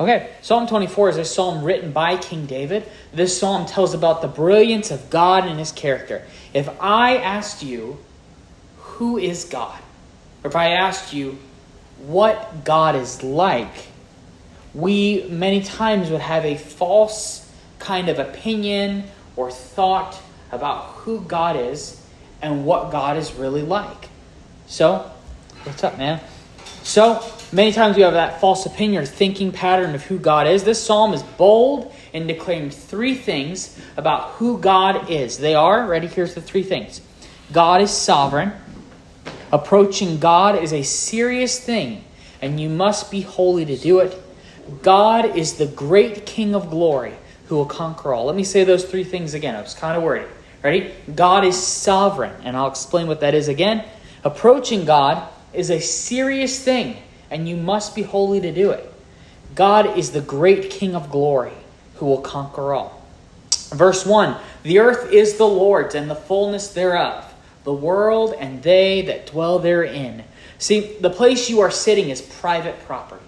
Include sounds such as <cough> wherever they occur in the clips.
Okay, Psalm 24 is a psalm written by King David. This psalm tells about the brilliance of God and his character. If I asked you, who is God? Or if I asked you, what God is like, we many times would have a false kind of opinion or thought about who God is and what God is really like. So, what's up, man? So, many times we have that false opinion or thinking pattern of who God is. This psalm is bold in declaring three things about who God is. They are, ready? Here's the three things God is sovereign. Approaching God is a serious thing, and you must be holy to do it. God is the great King of glory who will conquer all. Let me say those three things again. I was kind of worried. Ready? God is sovereign, and I'll explain what that is again. Approaching God is a serious thing, and you must be holy to do it. God is the great King of glory who will conquer all. Verse 1 The earth is the Lord's and the fullness thereof, the world and they that dwell therein. See, the place you are sitting is private property.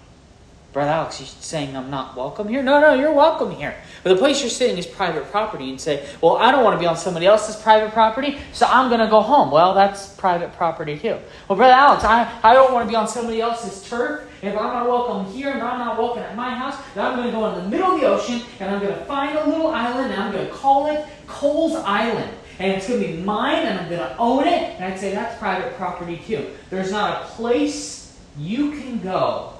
Brother Alex, you're saying I'm not welcome here? No, no, you're welcome here. But the place you're sitting is private property and say, well, I don't want to be on somebody else's private property, so I'm going to go home. Well, that's private property too. Well, Brother Alex, I, I don't want to be on somebody else's turf. If I'm not welcome here and I'm not welcome at my house, then I'm going to go in the middle of the ocean and I'm going to find a little island and I'm going to call it Coles Island. And it's going to be mine and I'm going to own it. And I'd say that's private property too. There's not a place you can go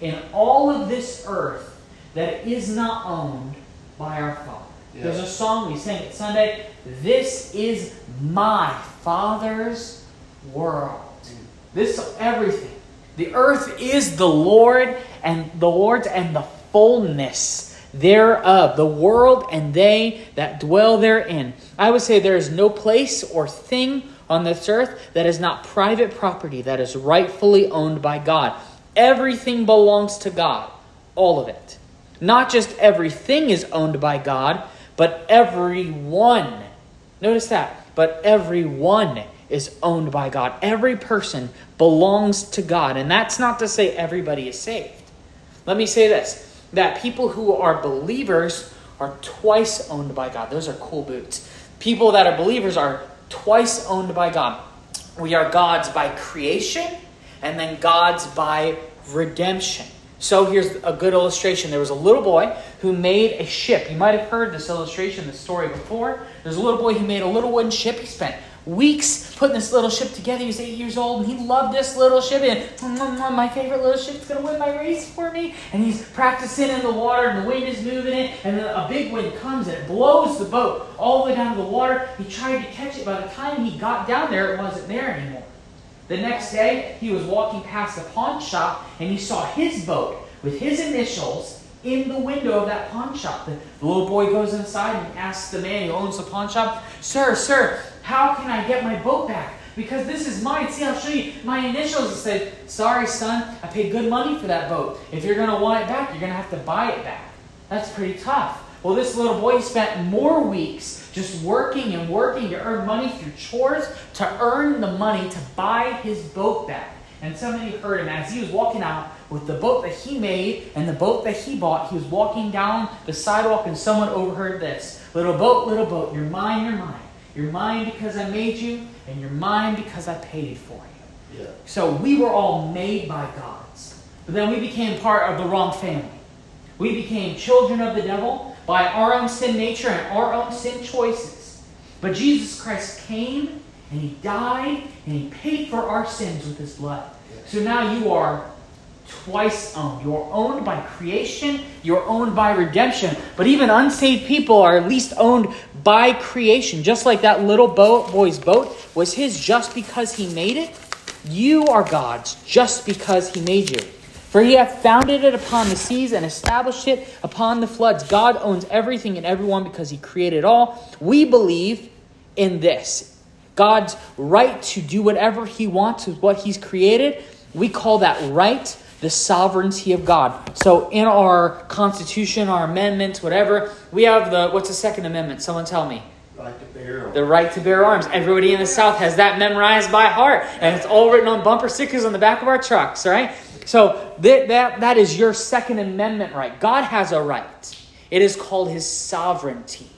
in all of this earth that is not owned by our Father. Yes. There's a song we sang at Sunday. This is my Father's world. Mm. This everything. The earth is the Lord and the Lord's and the fullness thereof, the world and they that dwell therein. I would say there is no place or thing on this earth that is not private property that is rightfully owned by God. Everything belongs to God, all of it. Not just everything is owned by God, but everyone. Notice that. But everyone is owned by God. Every person belongs to God. And that's not to say everybody is saved. Let me say this that people who are believers are twice owned by God. Those are cool boots. People that are believers are twice owned by God. We are God's by creation and then God's by redemption. So here's a good illustration. There was a little boy who made a ship. You might have heard this illustration, this story before. There's a little boy who made a little wooden ship. He spent weeks putting this little ship together. He was eight years old and he loved this little ship. And mm, mm, mm, my favorite little ship's going to win my race for me. And he's practicing in the water and the wind is moving it. And then a big wind comes and it blows the boat all the way down to the water. He tried to catch it. By the time he got down there, it wasn't there anymore. The next day, he was walking past a pawn shop and he saw his boat with his initials in the window of that pawn shop. The, little boy goes inside and asks the man who owns the pawn shop, Sir, sir, how can I get my boat back? Because this is mine. See, I'll show you my initials. It said, Sorry, son, I paid good money for that boat. If you're going to want it back, you're going to have to buy it back. That's pretty tough. Well, this little boy spent more weeks just working and working to earn money through chores to earn the money to buy his boat back. And somebody heard him as he was walking out with the boat that he made and the boat that he bought. He was walking down the sidewalk and someone overheard this Little boat, little boat, you're mine, you're mine. You're mine because I made you, and you're mine because I paid for you. Yeah. So we were all made by God's. But then we became part of the wrong family. We became children of the devil by our own sin nature and our own sin choices. But Jesus Christ came and he died and he paid for our sins with his blood. So now you are twice owned. You're owned by creation, you're owned by redemption. But even unsaved people are at least owned by creation. Just like that little boat, boy's boat was his just because he made it, you are God's just because he made you. For he hath founded it upon the seas and established it upon the floods. God owns everything and everyone because he created all. We believe in this God's right to do whatever he wants with what he's created. We call that right the sovereignty of God. So in our Constitution, our amendments, whatever, we have the what's the Second Amendment? Someone tell me. Right to bear arms. The right to bear arms. Everybody in the South has that memorized by heart, and it's all written on bumper stickers on the back of our trucks, right? So that, that, that is your Second Amendment right. God has a right. It is called his sovereignty.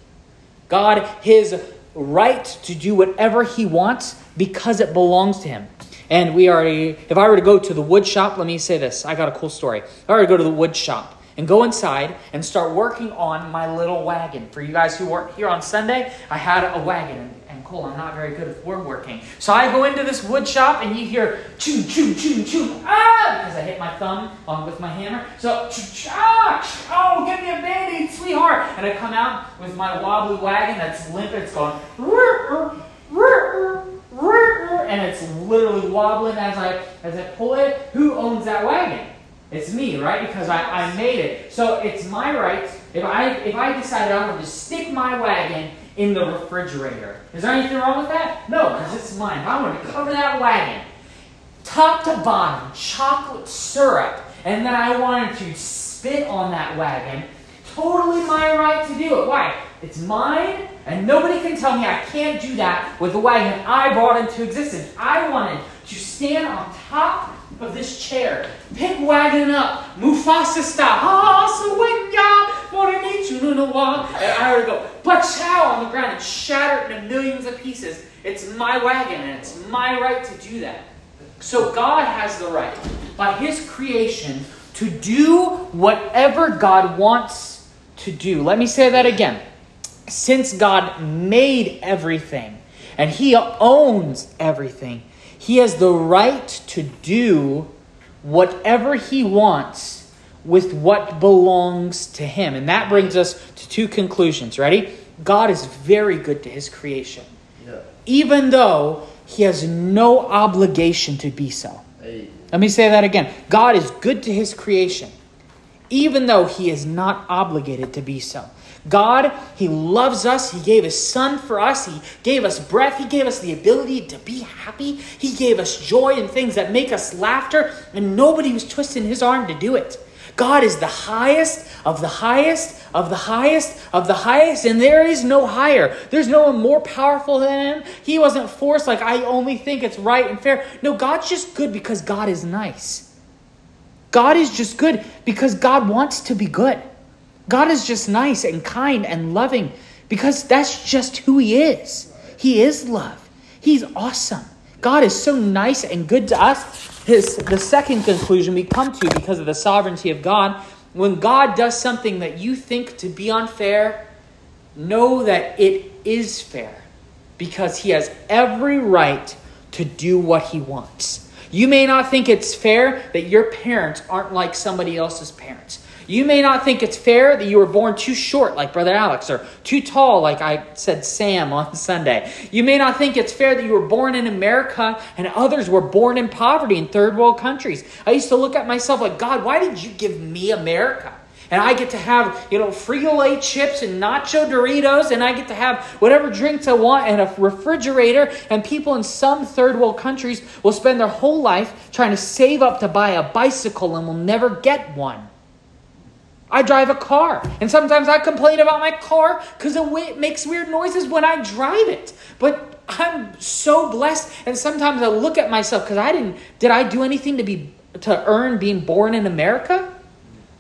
God, his right to do whatever he wants because it belongs to him. And we already, if I were to go to the wood shop, let me say this. I got a cool story. If I were to go to the wood shop and go inside and start working on my little wagon. For you guys who weren't here on Sunday, I had a wagon. Cole, I'm not very good at woodworking. So I go into this wood shop and you hear choo, choo, choo, choo, ah, because I hit my thumb on with my hammer. So, ah, oh, give me a band-aid, sweetheart. And I come out with my wobbly wagon that's limp. It's going, and it's literally wobbling as I as I pull it. Who owns that wagon? It's me, right? Because I, I made it. So it's my right. If I if I decided I wanted to stick my wagon in the refrigerator, is there anything wrong with that? No, because it's mine. I want to cover that wagon, top to bottom, chocolate syrup, and then I wanted to spit on that wagon, totally my right to do it. Why? It's mine, and nobody can tell me I can't do that with the wagon I brought into existence. I wanted to stand on top of this chair. Pick wagon up. Mufasa style. Ah, and I would go, pachow on the ground and shatter it into millions of pieces. It's my wagon and it's my right to do that. So God has the right, by His creation, to do whatever God wants to do. Let me say that again. Since God made everything and He owns everything, he has the right to do whatever he wants with what belongs to him. And that brings us to two conclusions. Ready? God is very good to his creation. Yeah. Even though he has no obligation to be so. Hey. Let me say that again. God is good to his creation, even though he is not obligated to be so. God, He loves us. He gave His Son for us. He gave us breath. He gave us the ability to be happy. He gave us joy and things that make us laughter, and nobody was twisting His arm to do it. God is the highest of the highest of the highest of the highest, and there is no higher. There's no one more powerful than Him. He wasn't forced like, I only think it's right and fair. No, God's just good because God is nice. God is just good because God wants to be good. God is just nice and kind and loving because that's just who He is. He is love. He's awesome. God is so nice and good to us. His, the second conclusion we come to because of the sovereignty of God when God does something that you think to be unfair, know that it is fair because He has every right to do what He wants. You may not think it's fair that your parents aren't like somebody else's parents. You may not think it's fair that you were born too short, like Brother Alex, or too tall, like I said Sam on <laughs> Sunday. You may not think it's fair that you were born in America and others were born in poverty in third world countries. I used to look at myself like, God, why did you give me America? and I get to have, you know, Frito Lay chips and nacho Doritos, and I get to have whatever drinks I want and a refrigerator. And people in some third world countries will spend their whole life trying to save up to buy a bicycle and will never get one. I drive a car, and sometimes I complain about my car because it makes weird noises when I drive it. But I'm so blessed, and sometimes I look at myself because I didn't. Did I do anything to be to earn being born in America?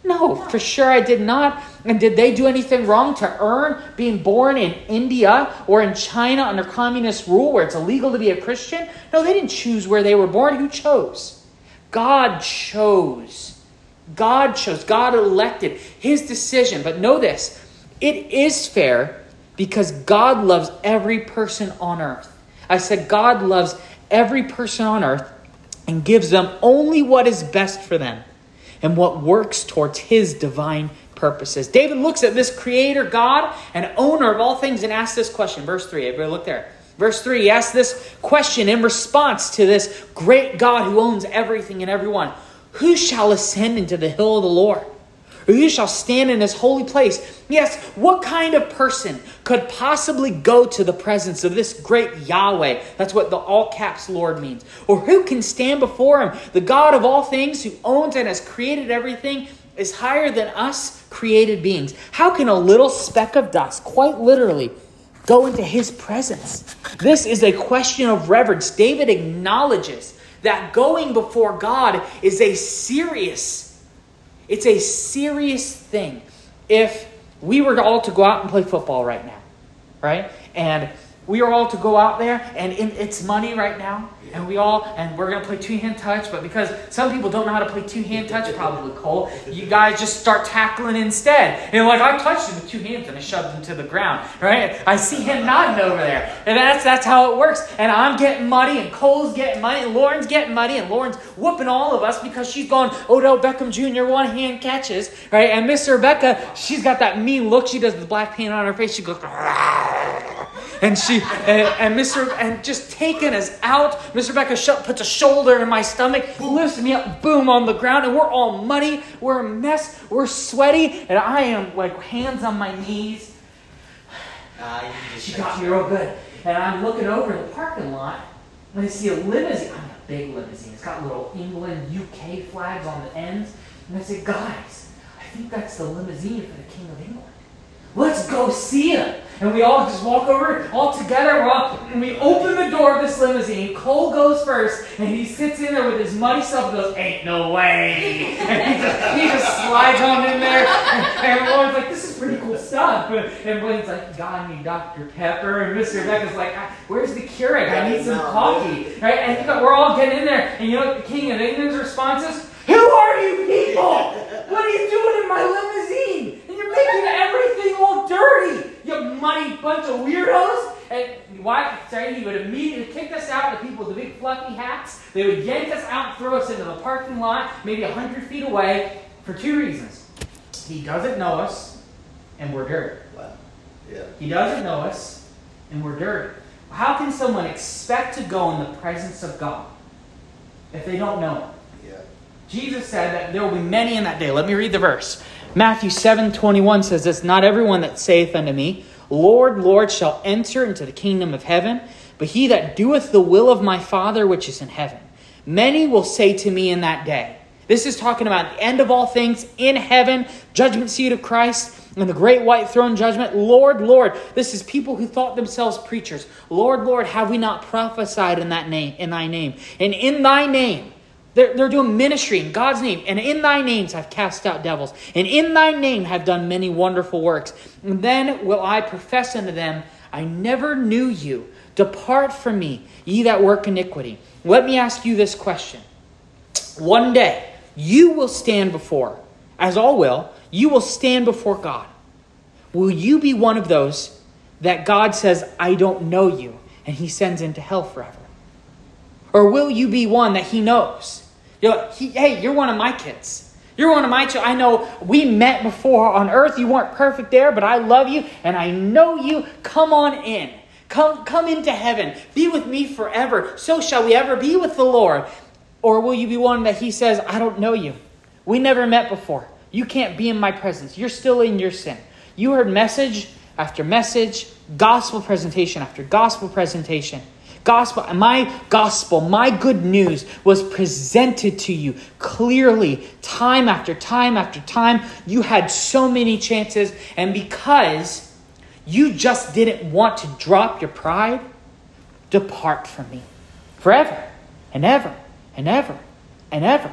No, for sure I did not. And did they do anything wrong to earn being born in India or in China under communist rule where it's illegal to be a Christian? No, they didn't choose where they were born. Who chose? God chose God chose, God elected his decision. But know this it is fair because God loves every person on earth. I said, God loves every person on earth and gives them only what is best for them and what works towards his divine purposes. David looks at this creator God and owner of all things and asks this question. Verse 3. Everybody look there. Verse 3, he asks this question in response to this great God who owns everything and everyone. Who shall ascend into the hill of the Lord? Or who shall stand in his holy place? Yes, what kind of person could possibly go to the presence of this great Yahweh? That's what the all caps Lord means. Or who can stand before him? The God of all things, who owns and has created everything, is higher than us created beings. How can a little speck of dust, quite literally, go into his presence? This is a question of reverence. David acknowledges that going before God is a serious, it's a serious thing. If we were all to go out and play football right now, right? And we are all to go out there and it's money right now. And we all and we're gonna play two hand touch but because some people don't know how to play two hand touch probably cole you guys just start tackling instead. And like i touched him with two hands and i shoved him to the ground right? I see him nodding over there. And that's that's how it works. And i'm getting muddy and cole's getting muddy and lauren's getting muddy and lauren's whooping all of us because she's going odell beckham jr one hand catches right? And miss rebecca she's got that mean look she does the black paint on her face. She goes <laughs> and she and, and Mr. and just taking us out. Miss Rebecca puts a shoulder in my stomach, lifts me up, boom on the ground, and we're all muddy. We're a mess. We're sweaty, and I am like hands on my knees. Uh, she got me real good, and I'm looking over in the parking lot, and I see a limousine. I'm a big limousine. It's got little England, UK flags on the ends, and I say, guys, I think that's the limousine for the King of England. Let's go see him. And we all just walk over all together. All, and we open the door of this limousine. Cole goes first, and he sits in there with his muddy self and goes, Ain't no way. <laughs> And he just, he just slides on in there. And, Lauren's like, This is pretty cool stuff. And Blaine's like, God, me Dr. Pepper. And Mr. Becca's like, ah, Where's the Keurig? I need some coffee. Right? And we're all getting in there. And you know what the King of England's response is? Who are you people? What are you doing in my limousine? And you're making everything all dirty. Bunch of weirdos. And why? Sorry, he would immediately kick us out. The people with the big fluffy hats. They would yank us out and throw us into the parking lot, maybe a hundred feet away, for two reasons. He doesn't know us, and we're dirty. Wow. Yeah. He doesn't know us, and we're dirty. How can someone expect to go in the presence of God if they don't know Him? Yeah. Jesus said that there will be many in that day. Let me read the verse. Matthew 7 21 says this Not everyone that saith unto me, Lord, Lord, shall enter into the kingdom of heaven, but he that doeth the will of my Father which is in heaven. Many will say to me in that day, this is talking about the end of all things in heaven, judgment seat of Christ, and the great white throne judgment. Lord, Lord, this is people who thought themselves preachers. Lord, Lord, have we not prophesied in that name, in thy name? And in thy name they're, they're doing ministry in God's name. And in thy names I've cast out devils. And in thy name have done many wonderful works. And then will I profess unto them, I never knew you. Depart from me, ye that work iniquity. Let me ask you this question. One day, you will stand before, as all will, you will stand before God. Will you be one of those that God says, I don't know you, and he sends into hell forever? Or will you be one that he knows? You're, he, hey, you're one of my kids. You're one of my children. I know we met before on earth. You weren't perfect there, but I love you and I know you. Come on in. Come, come into heaven. Be with me forever. So shall we ever be with the Lord. Or will you be one that he says, I don't know you. We never met before. You can't be in my presence. You're still in your sin. You heard message after message, gospel presentation after gospel presentation. Gospel, my gospel, my good news was presented to you clearly, time after time after time. You had so many chances, and because you just didn't want to drop your pride, depart from me forever and ever and ever and ever.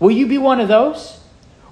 Will you be one of those?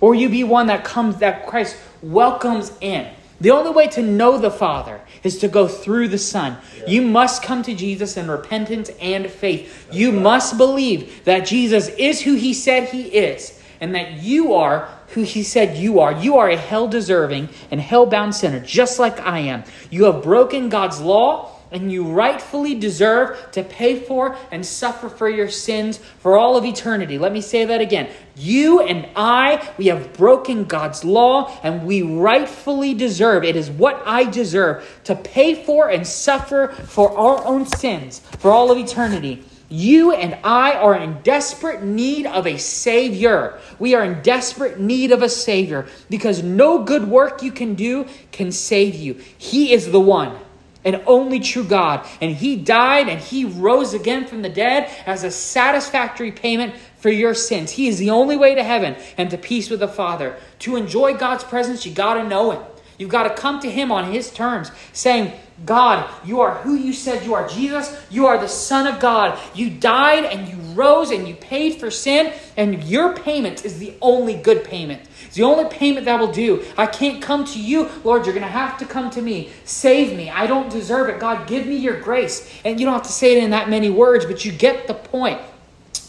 Or will you be one that comes, that Christ welcomes in? The only way to know the Father is to go through the Son. Yeah. You must come to Jesus in repentance and faith. That's you right. must believe that Jesus is who he said he is and that you are who he said you are. You are a hell deserving and hell bound sinner, just like I am. You have broken God's law and you rightfully deserve to pay for and suffer for your sins for all of eternity. Let me say that again. You and I, we have broken God's law, and we rightfully deserve, it is what I deserve, to pay for and suffer for our own sins for all of eternity. You and I are in desperate need of a Savior. We are in desperate need of a Savior because no good work you can do can save you. He is the one and only true God. And He died and He rose again from the dead as a satisfactory payment for your sins. He is the only way to heaven and to peace with the Father. To enjoy God's presence, you got to know Him. You've got to come to Him on His terms, saying, God, you are who you said you are. Jesus, you are the Son of God. You died and you rose and you paid for sin, and your payment is the only good payment. It's the only payment that will do. I can't come to you, Lord. You're going to have to come to me. Save me. I don't deserve it. God, give me your grace. And you don't have to say it in that many words, but you get the point.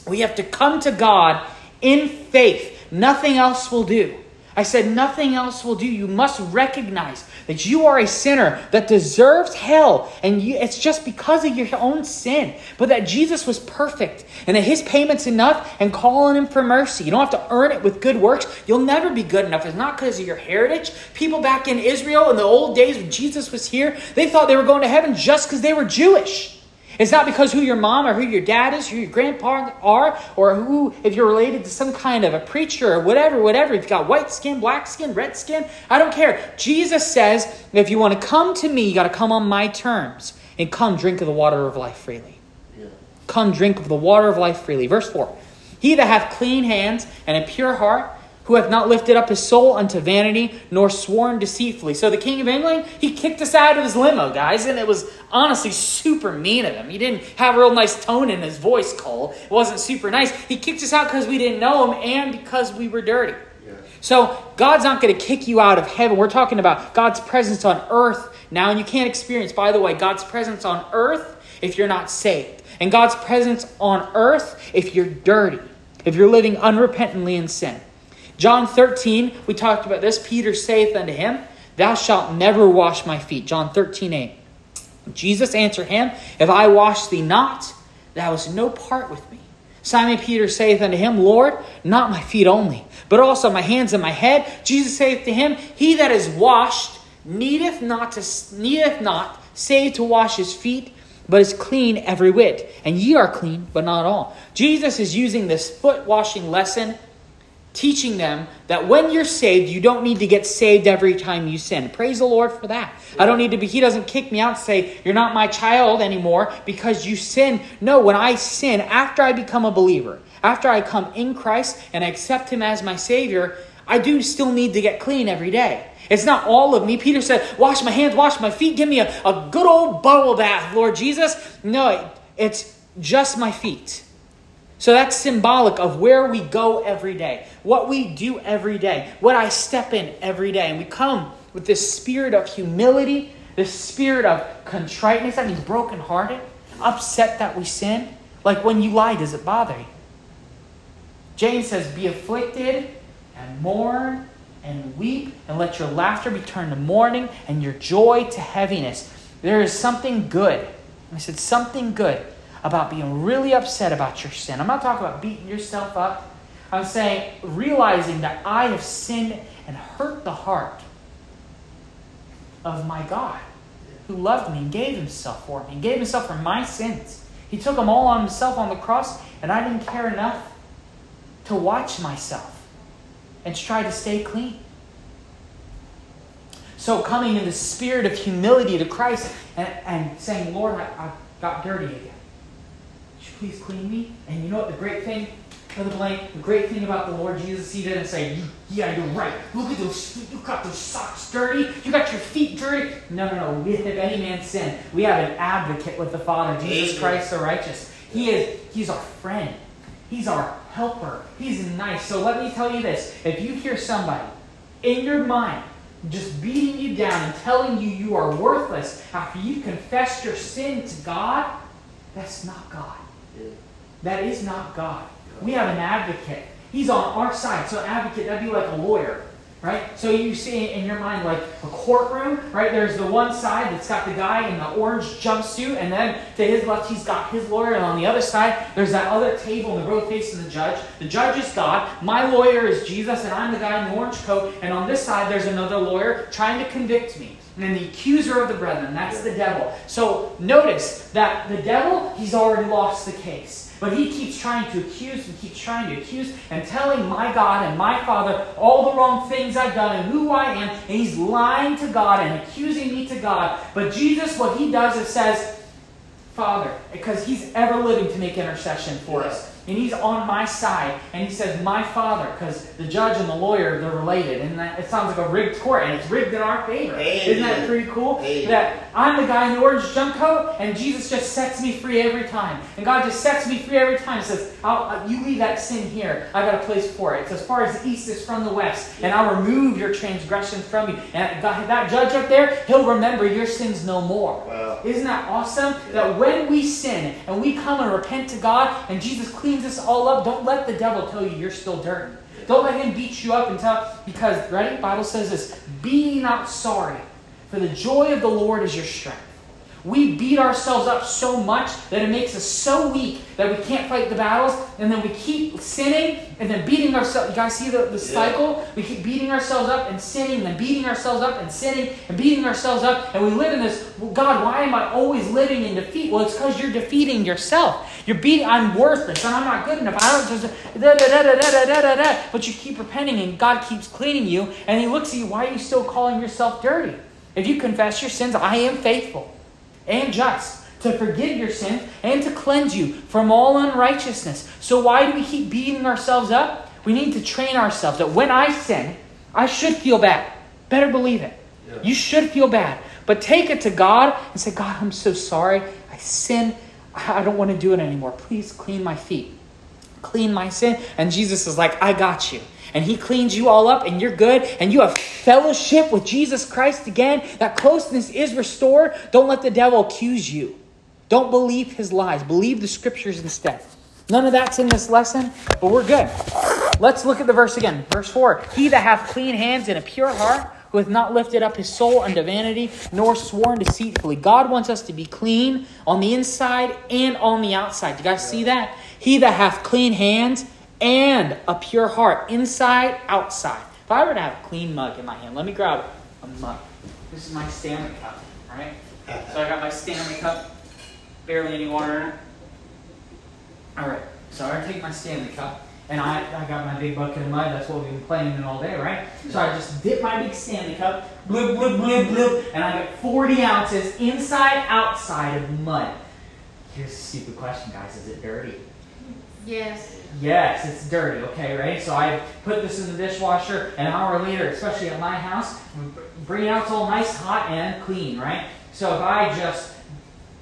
We have to come to God in faith. Nothing else will do. I said, nothing else will do. You must recognize that you are a sinner that deserves hell, and you, it's just because of your own sin. But that Jesus was perfect, and that his payment's enough, and call on him for mercy. You don't have to earn it with good works. You'll never be good enough. It's not because of your heritage. People back in Israel in the old days when Jesus was here, they thought they were going to heaven just because they were Jewish. It's not because who your mom or who your dad is, who your grandpa are, or who, if you're related to some kind of a preacher or whatever, whatever. If you've got white skin, black skin, red skin, I don't care. Jesus says, if you want to come to me, you got to come on my terms and come drink of the water of life freely. Yeah. Come drink of the water of life freely. Verse 4 He that hath clean hands and a pure heart, who hath not lifted up his soul unto vanity, nor sworn deceitfully. So the King of England, he kicked us out of his limo, guys, and it was honestly super mean of him. He didn't have a real nice tone in his voice, Cole. It wasn't super nice. He kicked us out because we didn't know him and because we were dirty. Yeah. So God's not going to kick you out of heaven. We're talking about God's presence on earth now, and you can't experience, by the way, God's presence on earth if you're not saved. And God's presence on earth if you're dirty, if you're living unrepentantly in sin. John 13, we talked about this. Peter saith unto him, Thou shalt never wash my feet. John 13, 8. Jesus answered him, If I wash thee not, thou hast no part with me. Simon Peter saith unto him, Lord, not my feet only, but also my hands and my head. Jesus saith to him, He that is washed needeth not to needeth not save to wash his feet, but is clean every whit. And ye are clean, but not all. Jesus is using this foot washing lesson teaching them that when you're saved, you don't need to get saved every time you sin. Praise the Lord for that. I don't need to be, He doesn't kick me out and say, You're not my child anymore because you sin. No, when I sin, after I become a believer, after I come in Christ and I accept Him as my Savior, I do still need to get clean every day. It's not all of me. Peter said, Wash my hands, wash my feet, give me a, a good old bubble bath, Lord Jesus. No, it's just my feet. So that's symbolic of where we go every day, what we do every day, what I step in every day. And we come with this spirit of humility, this spirit of contriteness, that means brokenhearted, upset that we sin. Like when you lie, does it bother you? James says, Be afflicted and mourn and weep, and let your laughter be turned to mourning and your joy to heaviness. There is something good. I said, something good about being really upset about your sin. I'm not talking about beating yourself up. I'm saying realizing that I have sinned and hurt the heart of my God who loved me and gave himself for me and gave himself for my sins. He took them all on himself on the cross, and I didn't care enough to watch myself and to try to stay clean. So, coming in the spirit of humility to Christ and, and saying, Lord, I, I got dirty again please clean me? And you know what the great thing, Brother Blank, the great thing about the Lord Jesus, he didn't say, yeah, you're right. Look at those feet. You got those socks dirty. You got your feet dirty. No, no, no. We, If any man sin, we have an advocate with the Father, Jesus Christ the righteous. He is, he's our friend. He's our helper. He's nice. So let me tell you this. If you hear somebody in your mind just beating you down and telling you you are worthless after you confessed your sin to God, that's not God. That is not God. We have an advocate. He's on our side. So, advocate, that'd be like a lawyer, right? So, you see in your mind like a courtroom, right? There's the one side that's got the guy in the orange jumpsuit, and then to his left, he's got his lawyer, and on the other side, there's that other table in the road facing the judge. The judge is God. My lawyer is Jesus, and I'm the guy in the orange coat. And on this side, there's another lawyer trying to convict me. And then the accuser of the brethren, that's the devil. So notice that the devil, he's already lost the case. But he keeps trying to accuse and keeps trying to accuse and telling my God and my Father all the wrong things I've done and who I am. And he's lying to God and accusing me to God. But Jesus, what he does is says, Father, because he's ever living to make intercession for us. And he's on my side, and he says, My father, because the judge and the lawyer, they're related. And that, it sounds like a rigged court, and it's rigged in our favor. Amen. Isn't that pretty cool? Amen. That I'm the guy in the orange jump coat, and Jesus just sets me free every time. And God just sets me free every time. He says, uh, You leave that sin here. I got a place for it. It's as far as the east is from the west, and I'll remove your transgressions from you. And God, that judge up there, he'll remember your sins no more. Wow. Isn't that awesome? That when we sin and we come and repent to God and Jesus cleans us all up, don't let the devil tell you you're still dirty. Don't let him beat you up and tell because ready? Bible says this, be not sorry, for the joy of the Lord is your strength. We beat ourselves up so much that it makes us so weak that we can't fight the battles, and then we keep sinning and then beating ourselves. You guys see the, the cycle? We keep beating ourselves up and sinning, and then beating ourselves up and sinning and beating ourselves up, and we live in this. Well, God, why am I always living in defeat? Well, it's because you're defeating yourself. You're beating. I'm worthless, and I'm not good enough. I don't just da da da da da da da da. But you keep repenting, and God keeps cleaning you, and He looks at you. Why are you still calling yourself dirty? If you confess your sins, I am faithful and just to forgive your sins and to cleanse you from all unrighteousness. So, why do we keep beating ourselves up? We need to train ourselves that when I sin, I should feel bad. Better believe it. Yeah. You should feel bad. But take it to God and say, God, I'm so sorry. I sin. I don't want to do it anymore. Please clean my feet. Clean my sin. And Jesus is like, I got you and He cleans you all up, and you're good, and you have fellowship with Jesus Christ again. That closeness is restored. Don't let the devil accuse you. Don't believe his lies. Believe the scriptures instead. None of that's in this lesson, but we're good. Let's look at the verse again. Verse 4 He that hath clean hands and a pure heart, who hath not lifted up his soul unto vanity, nor sworn deceitfully. God wants us to be clean on the inside and on the outside. You guys see that? He that hath clean hands and a pure heart, inside, outside. If I were to have a clean mug in my hand, let me grab a mug. This is my Stanley cup, right? So I got my Stanley cup, barely any water in it. All right, so I take my Stanley cup, and I, I got my big bucket of mud. That's what we've been playing in all day, right? So I just dip my big Stanley cup, bloop, bloop, bloop, bloop, and I get 40 ounces inside, outside of mud. Here's a stupid question, guys. Is it dirty? Yes. Yes, it's dirty. Okay, right? So I put this in the dishwasher an hour later, especially at my house, bring it out it's all nice, hot, and clean, right? So if I just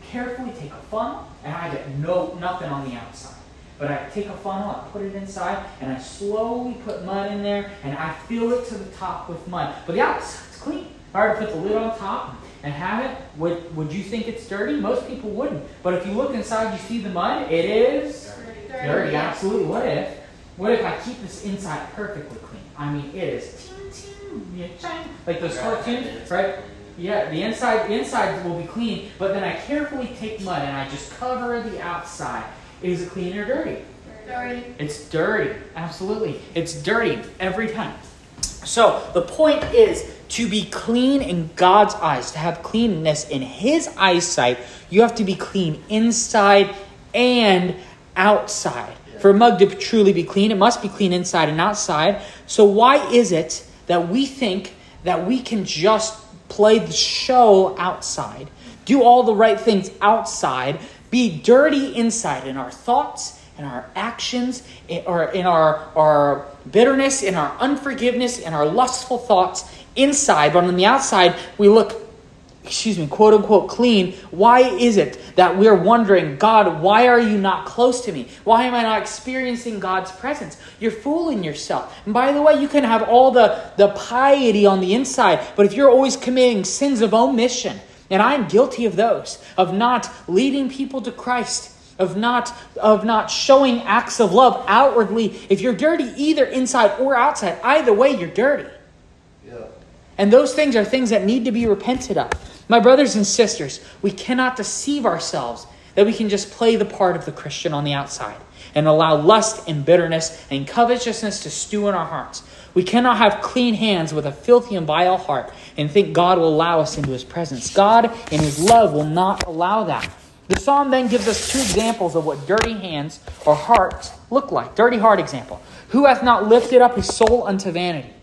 carefully take a funnel and I get no nothing on the outside. But I take a funnel, I put it inside, and I slowly put mud in there, and I fill it to the top with mud. But the outside's clean. If I were to put the lid on top and have it, would, would you think it's dirty? Most people wouldn't. But if you look inside, you see the mud, it is Dirty. Dirty. Absolutely. What if? What if I keep this inside perfectly clean? I mean, it is ting ting, chang, like those cartoons, right? Yeah, the inside the inside will be clean, but then I carefully take mud and I just cover the outside. Is it clean or dirty? Dirty. It's dirty. Absolutely. It's dirty every time. So the point is to be clean in God's eyes, to have cleanness in His eyesight, you have to be clean inside and outside. For a mug to truly be clean, it must be clean inside and outside. So why is it that we think that we can just play the show outside, do all the right things outside, be dirty inside in our thoughts, in our actions, in, or in our, our bitterness, in our unforgiveness, in our lustful thoughts inside, but on the outside, we look, excuse me, quote unquote clean. Why is it that we're wondering, God, why are you not close to me? Why am I not experiencing God's presence? You're fooling yourself. And by the way, you can have all the, the piety on the inside, but if you're always committing sins of omission, and I'm guilty of those, of not leading people to Christ, of not of not showing acts of love outwardly. If you're dirty either inside or outside, either way you're dirty. And those things are things that need to be repented of. My brothers and sisters, we cannot deceive ourselves that we can just play the part of the Christian on the outside and allow lust and bitterness and covetousness to stew in our hearts. We cannot have clean hands with a filthy and vile heart and think God will allow us into his presence. God, in his love, will not allow that. The psalm then gives us two examples of what dirty hands or hearts look like. Dirty heart example. Who hath not lifted up his soul unto vanity?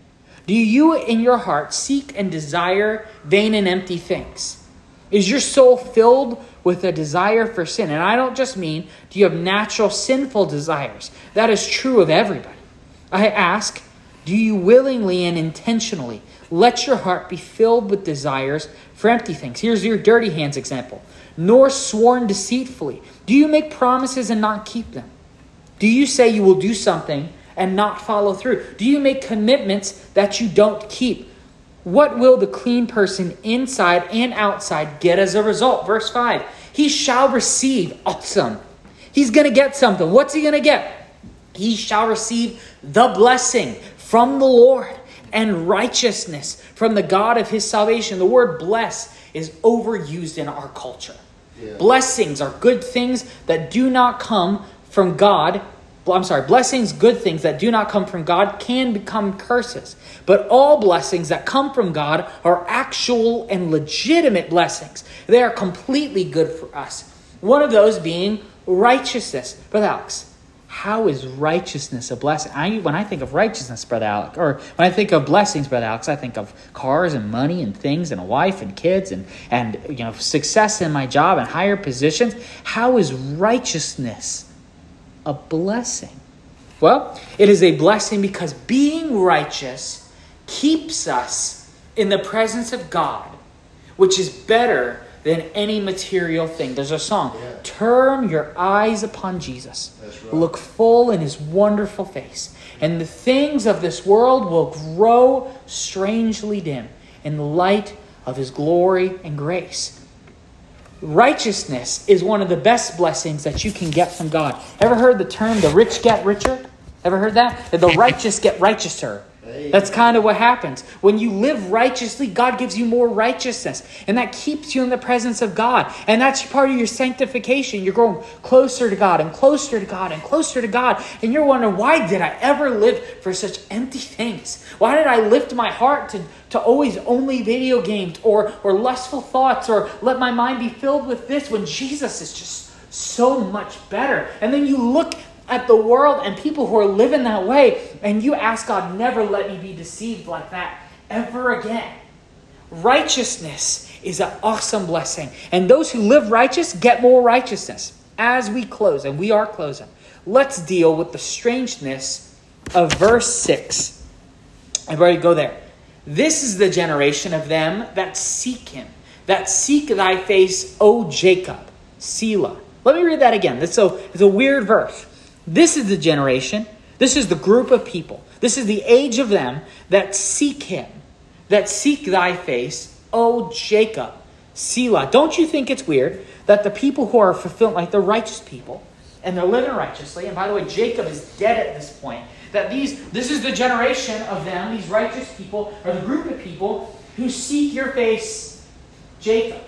Do you in your heart seek and desire vain and empty things? Is your soul filled with a desire for sin? And I don't just mean do you have natural sinful desires? That is true of everybody. I ask, do you willingly and intentionally let your heart be filled with desires for empty things? Here's your dirty hands example. Nor sworn deceitfully. Do you make promises and not keep them? Do you say you will do something and not follow through? Do you make commitments that you don't keep? What will the clean person inside and outside get as a result? Verse 5 He shall receive, awesome. He's going to get something. What's he going to get? He shall receive the blessing from the Lord and righteousness from the God of his salvation. The word bless is overused in our culture. Yeah. Blessings are good things that do not come from God. I'm sorry, blessings, good things that do not come from God can become curses. But all blessings that come from God are actual and legitimate blessings. They are completely good for us. One of those being righteousness. Brother Alex, how is righteousness a blessing? I, when I think of righteousness, Brother Alex, or when I think of blessings, Brother Alex, I think of cars and money and things and a wife and kids and, and you know success in my job and higher positions. How is righteousness a blessing? Well, it is a blessing because being righteous keeps us in the presence of God, which is better than any material thing. There's a song. Yeah. Turn your eyes upon Jesus. Right. Look full in his wonderful face. And the things of this world will grow strangely dim in the light of his glory and grace. Righteousness is one of the best blessings that you can get from God. Ever heard the term the rich get richer? Ever heard that? The <laughs> righteous get righteouser. That's kind of what happens. When you live righteously, God gives you more righteousness. And that keeps you in the presence of God. And that's part of your sanctification. You're growing closer to God and closer to God and closer to God. And you're wondering, why did I ever live for such empty things? Why did I lift my heart to, to always only video games or, or lustful thoughts or let my mind be filled with this when Jesus is just so much better? And then you look at the world and people who are living that way, and you ask God, never let me be deceived like that ever again. Righteousness is an awesome blessing. And those who live righteous get more righteousness. As we close, and we are closing, let's deal with the strangeness of verse 6. I've already go there. This is the generation of them that seek him, that seek thy face, O Jacob. Selah. Let me read that again. It's a, it's a weird verse. This is the generation, this is the group of people, this is the age of them that seek him, that seek thy face, O Jacob. Selah. Don't you think it's weird that the people who are fulfilled, like the righteous people, and they're living righteously, and by the way, Jacob is dead at this point, that these this is the generation of them, these righteous people, or the group of people who seek your face, Jacob.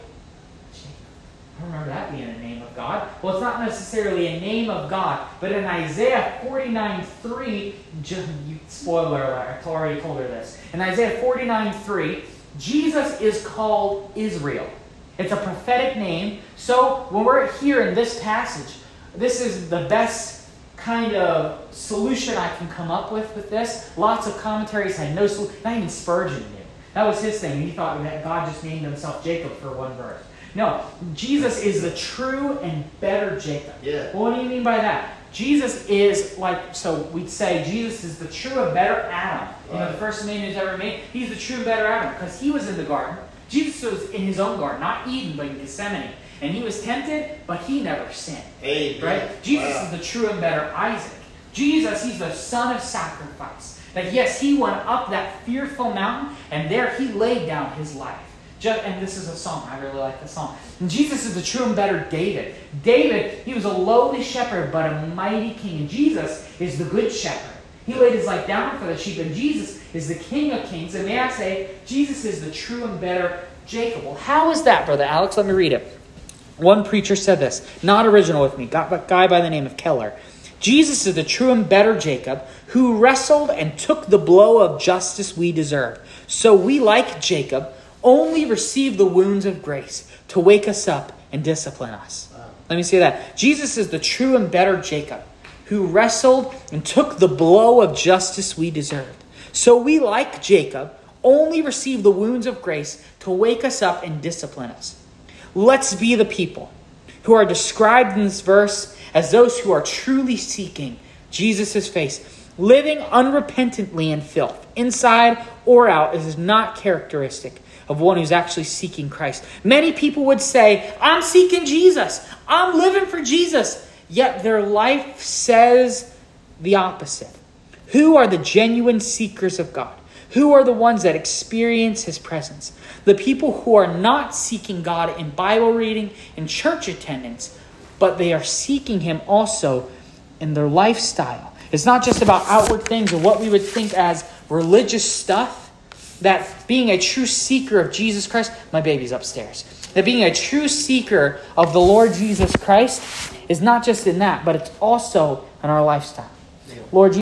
Remember that being a name of God. Well, it's not necessarily a name of God, but in Isaiah 49 3, spoiler alert, I already told her this. In Isaiah 49 3, Jesus is called Israel. It's a prophetic name. So when we're here in this passage, this is the best kind of solution I can come up with with this. Lots of commentaries had no solution. Not even Spurgeon knew. That was his thing. He thought that God just named himself Jacob for one verse. No, Jesus is the true and better Jacob. Yeah. Well, what do you mean by that? Jesus is like, so we'd say Jesus is the true and better Adam. Right. You know, the first man who's ever made. He's the true and better Adam because he was in the garden. Jesus was in his own garden, not Eden, but in Gethsemane. And he was tempted, but he never sinned. Amen. Right? Jesus wow. is the true and better Isaac. Jesus, he's the son of sacrifice. That yes, he went up that fearful mountain, and there he laid down his life and this is a song. I really like the song. And Jesus is the true and better David. David, he was a lowly shepherd, but a mighty king. And Jesus is the good shepherd. He laid his life down for the sheep, and Jesus is the King of kings. And may I say, Jesus is the true and better Jacob. Well, how is that, Brother Alex? Let me read it. One preacher said this, not original with me, got a guy by the name of Keller. Jesus is the true and better Jacob who wrestled and took the blow of justice we deserve. So we, like Jacob, only receive the wounds of grace to wake us up and discipline us. Wow. Let me say that. Jesus is the true and better Jacob who wrestled and took the blow of justice we deserved. So we, like Jacob, only receive the wounds of grace to wake us up and discipline us. Let's be the people who are described in this verse as those who are truly seeking Jesus' face. Living unrepentantly in filth, inside or out, is not characteristic of one who's actually seeking Christ. Many people would say, I'm seeking Jesus, I'm living for Jesus, yet their life says the opposite. Who are the genuine seekers of God? Who are the ones that experience His presence? The people who are not seeking God in Bible reading and church attendance, but they are seeking Him also in their lifestyle. It's not just about outward things or what we would think as religious stuff. That being a true seeker of Jesus Christ, my baby's upstairs. That being a true seeker of the Lord Jesus Christ is not just in that, but it's also in our lifestyle. Lord